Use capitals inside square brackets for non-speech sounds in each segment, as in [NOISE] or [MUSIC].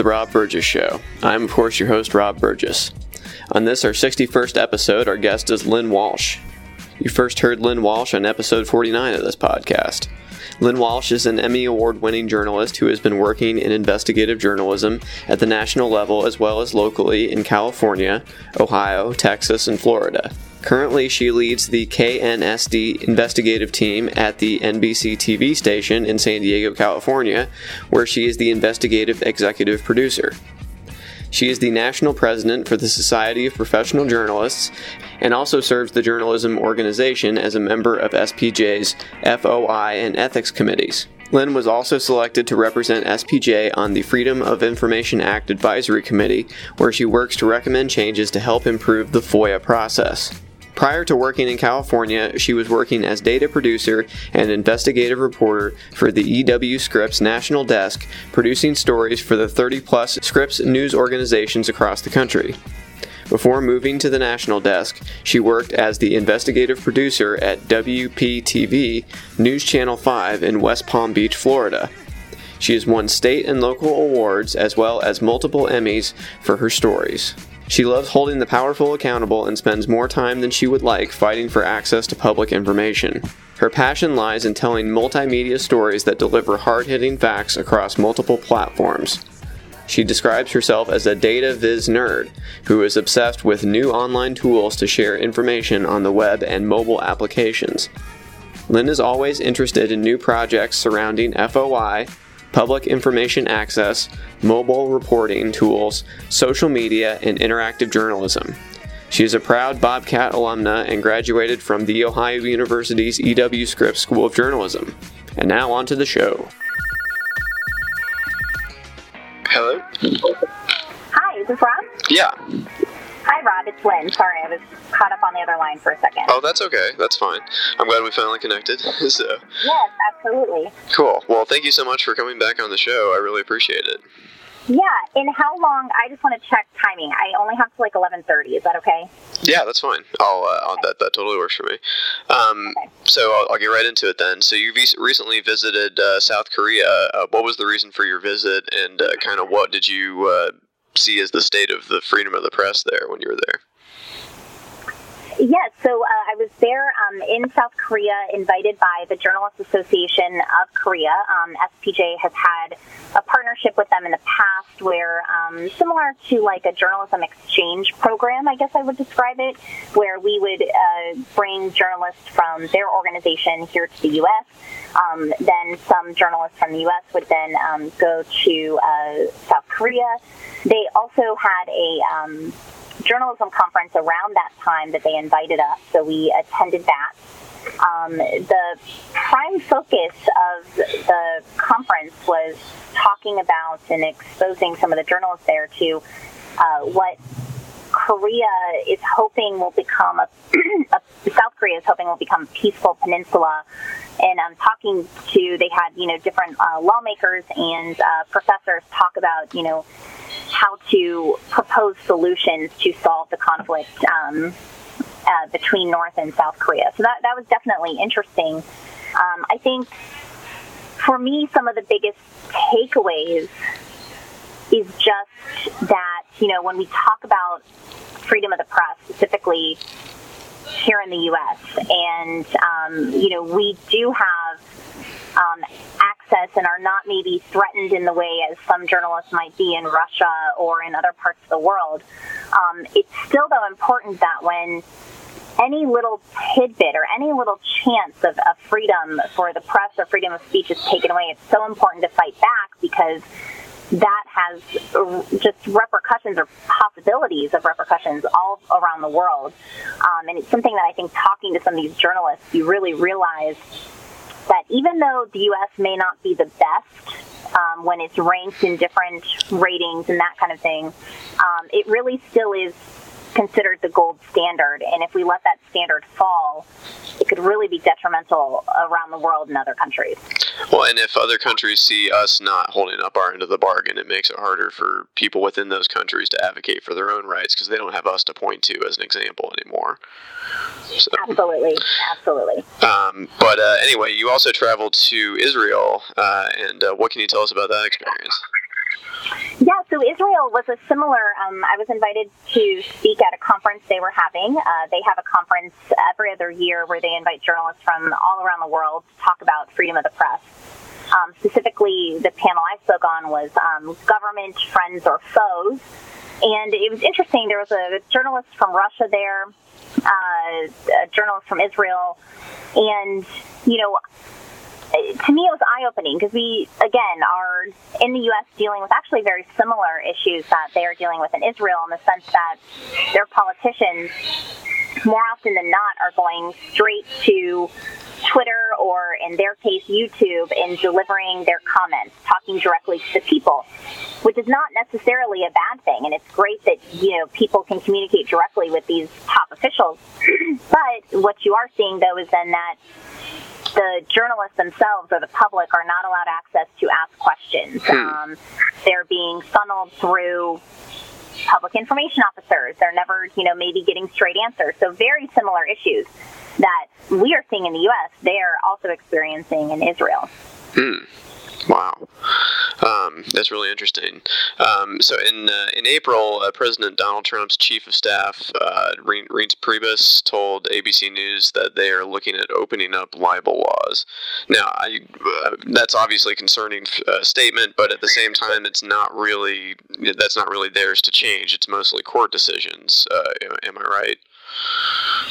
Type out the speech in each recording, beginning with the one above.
The Rob Burgess Show. I'm, of course, your host, Rob Burgess. On this, our 61st episode, our guest is Lynn Walsh. You first heard Lynn Walsh on episode 49 of this podcast. Lynn Walsh is an Emmy Award winning journalist who has been working in investigative journalism at the national level as well as locally in California, Ohio, Texas, and Florida. Currently, she leads the KNSD investigative team at the NBC TV station in San Diego, California, where she is the investigative executive producer. She is the national president for the Society of Professional Journalists and also serves the journalism organization as a member of SPJ's FOI and ethics committees. Lynn was also selected to represent SPJ on the Freedom of Information Act Advisory Committee, where she works to recommend changes to help improve the FOIA process. Prior to working in California, she was working as data producer and investigative reporter for the EW Scripps National Desk, producing stories for the 30 plus Scripps news organizations across the country. Before moving to the national desk, she worked as the investigative producer at WPTV News Channel 5 in West Palm Beach, Florida. She has won state and local awards as well as multiple Emmys for her stories. She loves holding the powerful accountable and spends more time than she would like fighting for access to public information. Her passion lies in telling multimedia stories that deliver hard hitting facts across multiple platforms. She describes herself as a data viz nerd who is obsessed with new online tools to share information on the web and mobile applications. Lynn is always interested in new projects surrounding FOI, public information access, mobile reporting tools, social media, and interactive journalism. She is a proud Bobcat alumna and graduated from The Ohio University's E.W. Scripps School of Journalism. And now on to the show. Hello? Hi, is this Rob? Yeah. Hi, Rob. It's Lynn. Sorry, I was caught up on the other line for a second. Oh, that's okay. That's fine. I'm glad we finally connected. [LAUGHS] so, Yes, absolutely. cool. Well, thank you so much for coming back on the show. I really appreciate it. Yeah, and how long? I just want to check timing. I only have to like 11:30. Is that okay? Yeah, that's fine. I'll, uh, I'll that that totally works for me. Um, Okay. so I'll, I'll get right into it then. So you vis- recently visited uh, South Korea. Uh, what was the reason for your visit, and uh, kind of what did you uh, see as the state of the freedom of the press there when you were there? Yes. So uh, I was there um, in South Korea, invited by the Journalists Association of Korea. Um, SPJ has had a partnership with them in the past, where um, similar to like a journalism exchange program, I guess I would describe it, where we would uh, bring journalists from their organization here to the U.S. Um, then some journalists from the U.S. would then um, go to uh, South Korea. They also had a um, journalism conference around that time that they invited us, so we attended that. Um, the prime focus of the conference was talking about and exposing some of the journalists there to uh, what Korea is hoping will become a, [CLEARS THROAT] a South Korea is hoping will become a peaceful peninsula. And I'm talking to they had you know different uh, lawmakers and uh, professors talk about you know how to propose solutions to solve the conflict um, uh, between North and South Korea. So that that was definitely interesting. Um, I think for me, some of the biggest takeaways is just that you know when we talk about freedom of the press, specifically here in the U.S., and um, you know we do have um, and are not maybe threatened in the way as some journalists might be in Russia or in other parts of the world. Um, it's still though important that when any little tidbit or any little chance of, of freedom for the press or freedom of speech is taken away, it's so important to fight back because that has just repercussions or possibilities of repercussions all around the world. Um, and it's something that I think talking to some of these journalists, you really realize that even though the U.S. may not be the best um, when it's ranked in different ratings and that kind of thing, um, it really still is considered the gold standard. And if we let that standard fall, it could really be detrimental around the world in other countries. Well, and if other countries see us not holding up our end of the bargain, it makes it harder for people within those countries to advocate for their own rights because they don't have us to point to as an example anymore. So, Absolutely, absolutely. um, but uh, anyway, you also traveled to Israel, uh, and uh, what can you tell us about that experience? Yeah, so Israel was a similar. Um, I was invited to speak at a conference they were having. Uh, they have a conference every other year where they invite journalists from all around the world to talk about freedom of the press. Um, specifically, the panel I spoke on was um, government, friends, or foes. And it was interesting. There was a journalist from Russia there, uh, a journalist from Israel, and you know, to me, it was eye opening because we, again, are in the U.S. dealing with actually very similar issues that they are dealing with in Israel in the sense that their politicians, more often than not, are going straight to Twitter or, in their case, YouTube in delivering their comments, talking directly to the people, which is not necessarily a bad thing. And it's great that, you know, people can communicate directly with these top officials. [CLEARS THROAT] but what you are seeing, though, is then that the journalists themselves or the public are not allowed access to ask questions. Hmm. Um, they're being funneled through public information officers. They're never, you know, maybe getting straight answers. So very similar issues that we are seeing in the U.S. They are also experiencing in Israel. Hmm. Wow, um, that's really interesting. Um, so in uh, in April, uh, President Donald Trump's chief of staff, uh, Reince Priebus, told ABC News that they are looking at opening up libel laws. Now, I, uh, that's obviously a concerning uh, statement, but at the same time, it's not really that's not really theirs to change. It's mostly court decisions. Uh, am I right?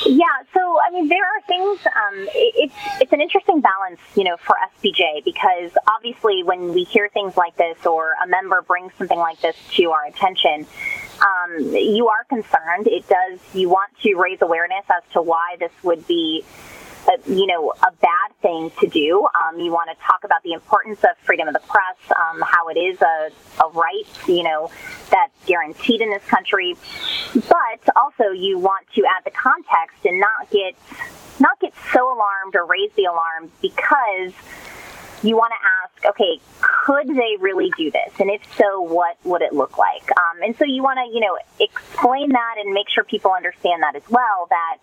Yeah, so I mean, there are things. Um, it, it's it's an interesting balance, you know, for SPJ because obviously, when we hear things like this or a member brings something like this to our attention, um, you are concerned. It does. You want to raise awareness as to why this would be a, you know, a bad thing to do. Um, you want to talk about the importance of freedom of the press, um, how it is a, a right, you know, that's guaranteed in this country. But also, you want to add the context and not get not get so alarmed or raise the alarm because you want to ask, okay, could they really do this? And if so, what would it look like? Um, and so you want to, you know, explain that and make sure people understand that as well. That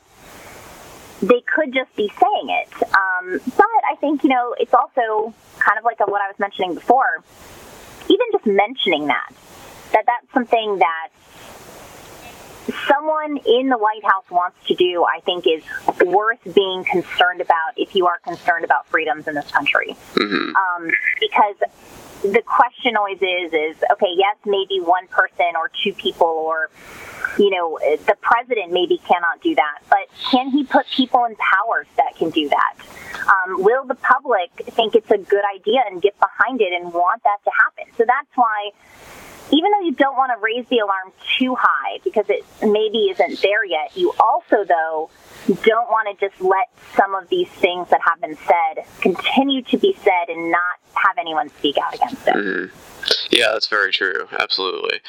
they could just be saying it. Um, but I think, you know, it's also kind of like what I was mentioning before. Even just mentioning that, that that's something that someone in the White House wants to do, I think is worth being concerned about if you are concerned about freedoms in this country. Mm-hmm. Um, because the question always is, is, okay, yes, maybe one person or two people or you know, the president maybe cannot do that, but can he put people in power that can do that? Um, will the public think it's a good idea and get behind it and want that to happen? So that's why, even though you don't want to raise the alarm too high because it maybe isn't there yet, you also, though, don't want to just let some of these things that have been said continue to be said and not have anyone speak out against it. Mm-hmm. Yeah, that's very true. Absolutely.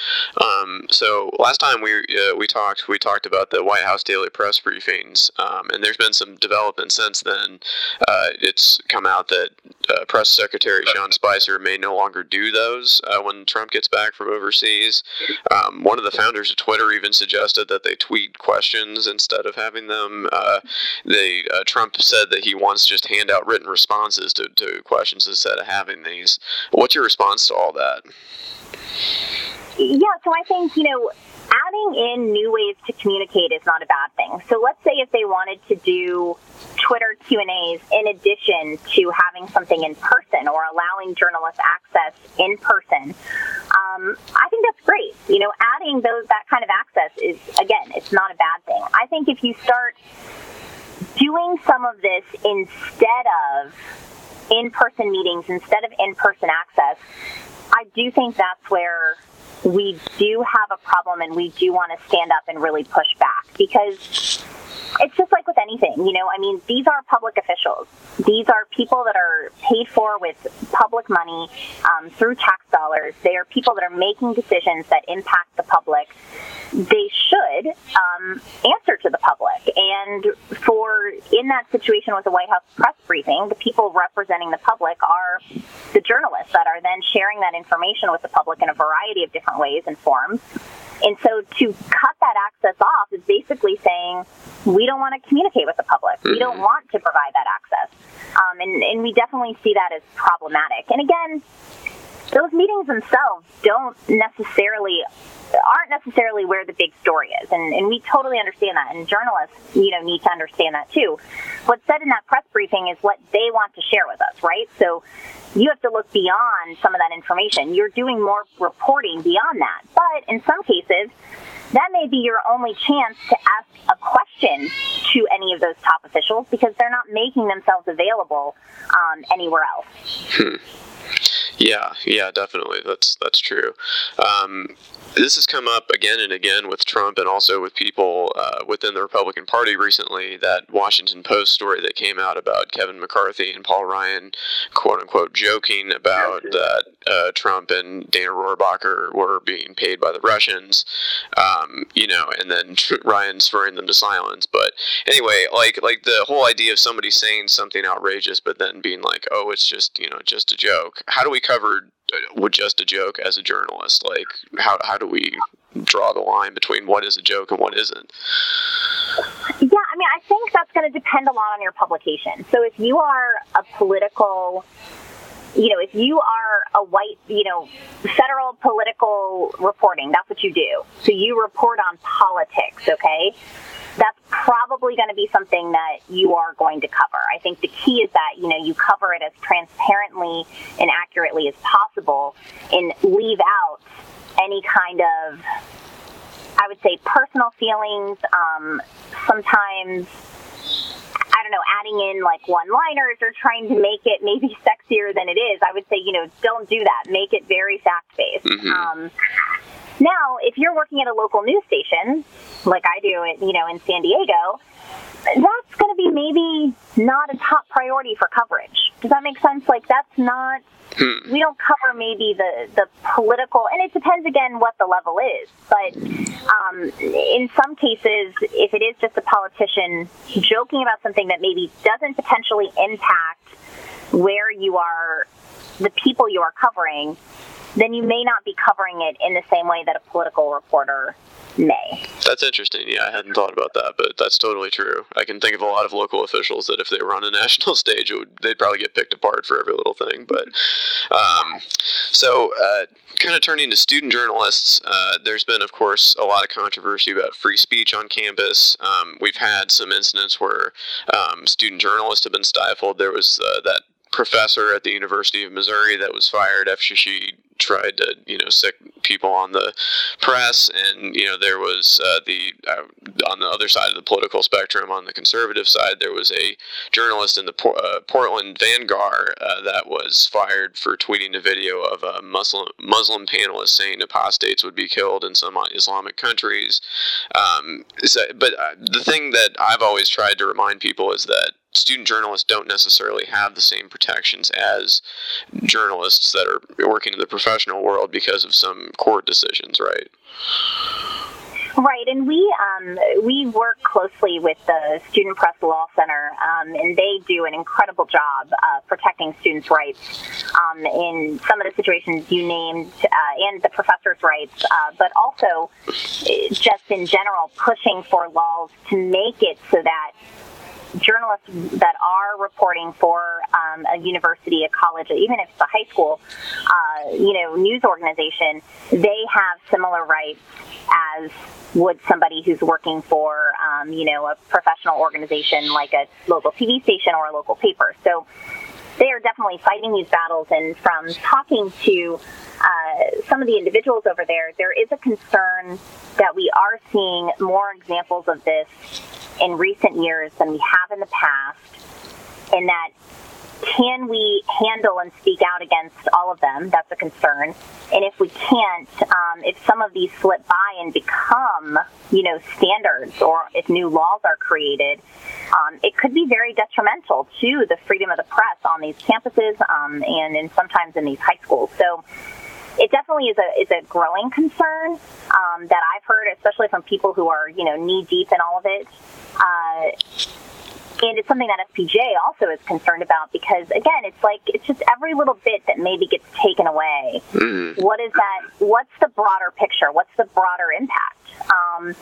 Um, so last time we uh, we talked, we talked about the White House daily press briefings, um, and there's been some development since then. Uh, it's come out that uh, Press Secretary Sean Spicer may no longer do those uh, when Trump gets back from overseas. Um, one of the founders of Twitter even suggested that they tweet questions instead of having them. Uh, they uh, Trump said that he wants to just hand out written responses to, to questions instead of having these. What's your response to all that? Yeah, so I think, you know, adding in new ways to communicate is not a bad thing. So let's say if they wanted to do Twitter Q&As in addition to having something in person or allowing journalists access in person, um, I think that's great. You know, adding those that kind of access is, again, it's not a bad thing. I think if you start doing some of this instead of in-person meetings, instead of in-person access, I do think that's where we do have a problem and we do want to stand up and really push back because it's just like with anything, you know. I mean, these are public officials. These are people that are paid for with public money um, through tax dollars. They are people that are making decisions that impact the public. They should um, answer to the public. And for in that situation with the White House press briefing, the people representing the public are the journalists that are then sharing that information with the public in a variety of different ways and forms. And so to cut that access off is basically saying we don't want to communicate with the public. We don't mm-hmm. want to provide that access. Um, and, and we definitely see that as problematic. And again, those meetings themselves don't necessarily aren't necessarily where the big story is. And, and we totally understand that. And journalists you know need to understand that too. What's said in that press briefing is what they want to share with us right? So you have to look beyond some of that information. You're doing more reporting beyond that. But in some cases that may be your only chance to ask a question to any of those top officials because they're not making themselves available um, anywhere else. Hmm. Yeah, yeah, definitely. That's that's true. Um, this has come up again and again with Trump and also with people uh, within the Republican Party recently. That Washington Post story that came out about Kevin McCarthy and Paul Ryan, quote unquote, joking about that uh, Trump and Dana Rohrabacher were being paid by the Russians, um, you know, and then [LAUGHS] Ryan swearing them to silence. But anyway, like like the whole idea of somebody saying something outrageous, but then being like, oh, it's just you know just a joke. How do we cover uh, with just a joke as a journalist? Like, how how do we draw the line between what is a joke and what isn't? Yeah, I mean, I think that's going to depend a lot on your publication. So if you are a political you know, if you are a white, you know, federal political reporting, that's what you do. So you report on politics, okay? That's probably going to be something that you are going to cover. I think the key is that, you know, you cover it as transparently and accurately as possible and leave out any kind of, I would say, personal feelings, um, sometimes I don't know, adding in like one liners or trying to make it maybe [LAUGHS] sexier than it is, I would say, you know, don't do that. Make it very fact based. Mm-hmm. Um, now, if you're working at a local news station, like I do, at, you know, in San Diego, that's going to be maybe not a top priority for coverage. Does that make sense? Like that's not. Hmm. We don't cover maybe the the political, and it depends again what the level is. But um, in some cases, if it is just a politician joking about something that maybe doesn't potentially impact where you are, the people you are covering, then you may not be covering it in the same way that a political reporter may. That's interesting. Yeah, I hadn't thought about that, but that's totally true. I can think of a lot of local officials that if they were on a [LAUGHS] national stage, would, they'd probably get picked apart for every little thing. But um, so, uh, kind of turning to student journalists, uh, there's been, of course, a lot of controversy about free speech on campus. Um, we've had some incidents where um, student journalists have been stifled. There was uh, that professor at the University of Missouri that was fired after she tried to you know sic people on the press and you know there was uh, the uh, on the other side of the political spectrum on the conservative side there was a journalist in the uh, Portland Vanguard uh, that was fired for tweeting a video of a Muslim Muslim panelist saying apostates would be killed in some Islamic countries. Um, so, but uh, the thing that I've always tried to remind people is that student journalists don't necessarily have the same protections as journalists that are working in the professional world because of some court decisions, right? Right, and we um, we work closely with the Student Press Law Center, um, and they do an incredible job uh, protecting students' rights um, in some of the situations you named, uh, and the professors' rights, uh, but also uh, just in general pushing for laws to make it so that journalists that are reporting for um, a university, a college, even if it's a high school, uh, you know, news organization, they have similar rights as would somebody who's working for, um, you know, a professional organization like a local TV station or a local paper. So they are definitely fighting these battles. And from talking to uh, some of the individuals over there, there is a concern that we are seeing more examples of this in recent years than we have in the past, and that can we handle and speak out against all of them? That's a concern. And if we can't, um, if some of these slip by and become, you know, standards, or if new laws are created, um, it could be very detrimental to the freedom of the press on these campuses um, and, and sometimes in these high schools. So it definitely is a is a growing concern um, that I've heard, especially from people who are you know knee deep in all of it. Uh, and it's something that SPJ also is concerned about because again, it's like it's just every little bit that maybe gets taken away. Mm-hmm. What is that? What's the broader picture? What's the broader impact? Um,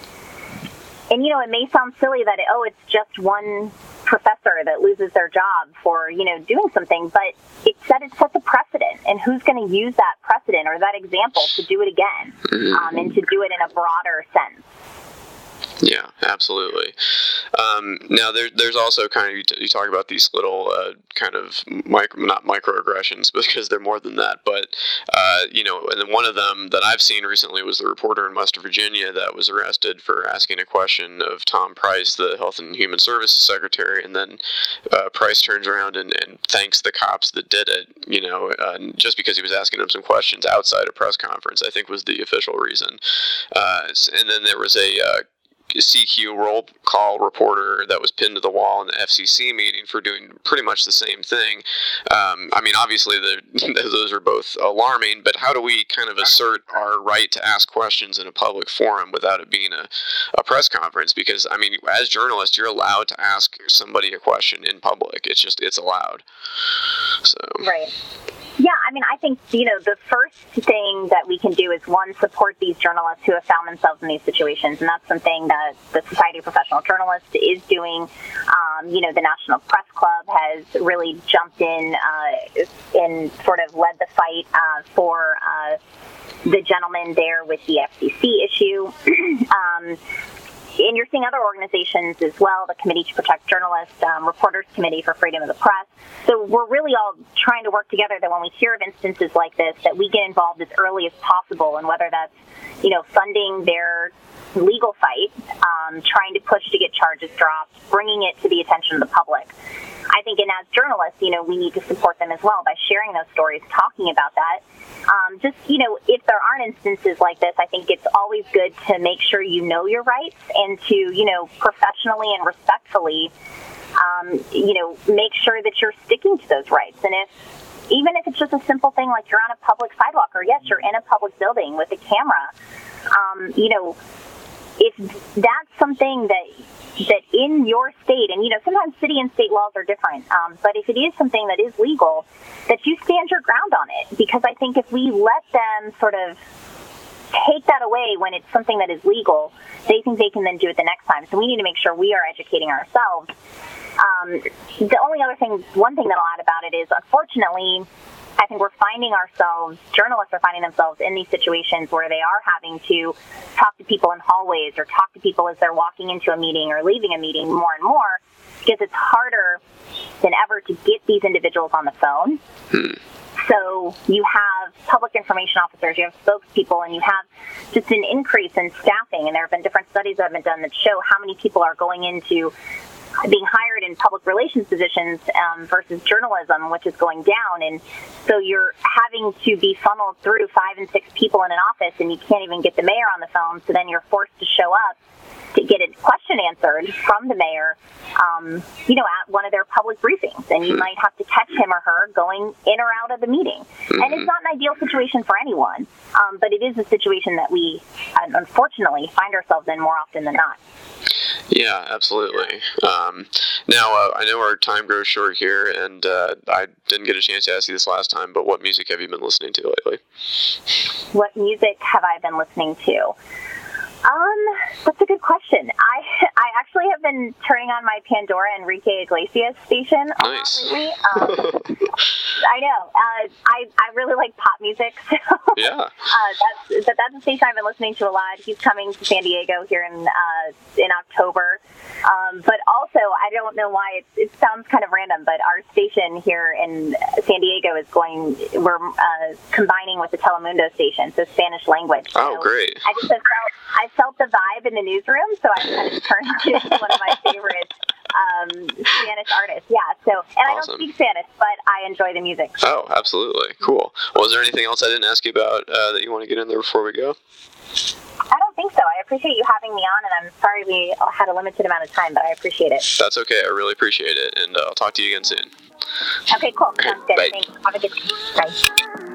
and you know, it may sound silly that oh, it's just one professor that loses their job for you know doing something, but it said it sets a precedent, and who's going to use that precedent or that example to do it again, mm-hmm. um, and to do it in a broader sense. Yeah, absolutely. Um, now there, there's also kind of you, t- you talk about these little uh, kind of micro, not microaggressions [LAUGHS] because they're more than that. But uh, you know, and one of them that I've seen recently was the reporter in West Virginia that was arrested for asking a question of Tom Price, the Health and Human Services Secretary, and then uh, Price turns around and, and, thanks the cops that did it. You know, just because he was asking them some questions outside a press conference, I think was the official reason. Uh, and then there was a uh, CQ roll call reporter that was pinned to the wall in the FCC meeting for doing pretty much the same thing. Um, I mean, obviously, the, [LAUGHS] those are both alarming, but how do we kind of assert our right to ask questions in a public forum without it being a, a press conference? Because, I mean, as journalists, you're allowed to ask somebody a question in public. It's just, it's allowed. So. Right. Yeah, I mean, I think, you know, the first thing that we can do is one, support these journalists who have found themselves in these situations. And that's something that the Society of Professional Journalists is doing. Um, you know, the National Press Club has really jumped in uh, and sort of led the fight uh, for uh, the gentleman there with the FCC issue. [CLEARS THROAT] um, and you're seeing other organizations as well, the Committee to Protect Journalists, um, Reporters Committee for Freedom of the Press. So we're really all trying to work together that when we hear of instances like this, that we get involved as early as possible, and whether that's you know funding their legal fight, um, trying to push to get charges dropped, bringing it to the attention of the public. I think, and as journalists, you know, we need to support them as well by sharing those stories, talking about that. Um, just, you know, if there aren't instances like this, I think it's always good to make sure you know your rights and to, you know, professionally and respectfully, um, you know, make sure that you're sticking to those rights. And if, even if it's just a simple thing like you're on a public sidewalk or yes, you're in a public building with a camera, um, you know, if that's something that that in your state, and you know, sometimes city and state laws are different, um, but if it is something that is legal, that you stand your ground on it. Because I think if we let them sort of take that away when it's something that is legal, they think they can then do it the next time. So we need to make sure we are educating ourselves. Um, the only other thing, one thing that I'll add about it is, unfortunately, I think we're finding ourselves, journalists are finding themselves in these situations where they are having to talk to people in hallways or talk to people as they're walking into a meeting or leaving a meeting more and more because it's harder than ever to get these individuals on the phone. So you have public information officers, you have spokespeople, and you have just an increase in staffing. And there have been different studies that have been done that show how many people are going into being hired in public relations positions um, versus journalism, which is going down. And so you're having to be funneled through five and six people in an office, and you can't even get the mayor on the phone. So then you're forced to show up to get a question answered from the mayor, um, you know, at one of their public briefings. And you hmm. might have to catch him or her going in or out of the meeting. Mm-hmm. And it's not an ideal situation for anyone, um, but it is a situation that we, unfortunately, find ourselves in more often than not. Yeah, absolutely. Um, now, uh, I know our time grows short here, and uh, I didn't get a chance to ask you this last time, but what music have you been listening to lately? What music have I been listening to? Um, that's a good question. I [LAUGHS] I actually have been turning on my Pandora Enrique Iglesias station nice. lately. Um, [LAUGHS] I know. Uh, I I really like pop music. [LAUGHS] So, yeah. Uh, that's that, that's a station I've been listening to a lot. He's coming to San Diego here in uh, in October. Um, but also, I don't know why it, it sounds kind of random, but our station here in San Diego is going. We're uh, combining with the Telemundo station, so Spanish language. Oh, so great! I just have felt I felt the vibe in the newsroom, so I kind of turned [LAUGHS] to one of my favorite um, Spanish artists. Yeah. So, and awesome. I don't speak Spanish, but I enjoy the music. Oh, absolutely, cool. Well, was there anything else I didn't ask you about uh, that you want to get in there before we go? I don't think so. I appreciate you having me on, and I'm sorry we had a limited amount of time, but I appreciate it. That's okay. I really appreciate it, and uh, I'll talk to you again soon. Okay, cool. Sounds good. Bye. Thanks. Have a good day. Bye.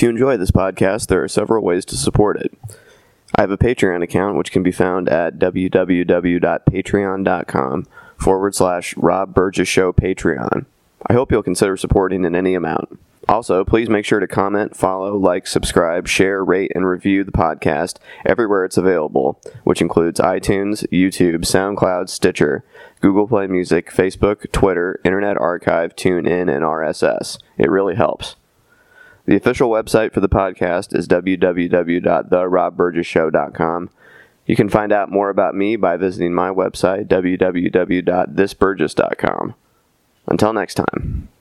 If you enjoy this podcast, there are several ways to support it. I have a Patreon account which can be found at www.patreon.com forward slash Rob Burgess Show Patreon. I hope you'll consider supporting in any amount. Also, please make sure to comment, follow, like, subscribe, share, rate, and review the podcast everywhere it's available, which includes iTunes, YouTube, SoundCloud, Stitcher, Google Play Music, Facebook, Twitter, Internet Archive, TuneIn, and RSS. It really helps. The official website for the podcast is www.therobburgesshow.com. You can find out more about me by visiting my website, www.thisburgess.com. Until next time.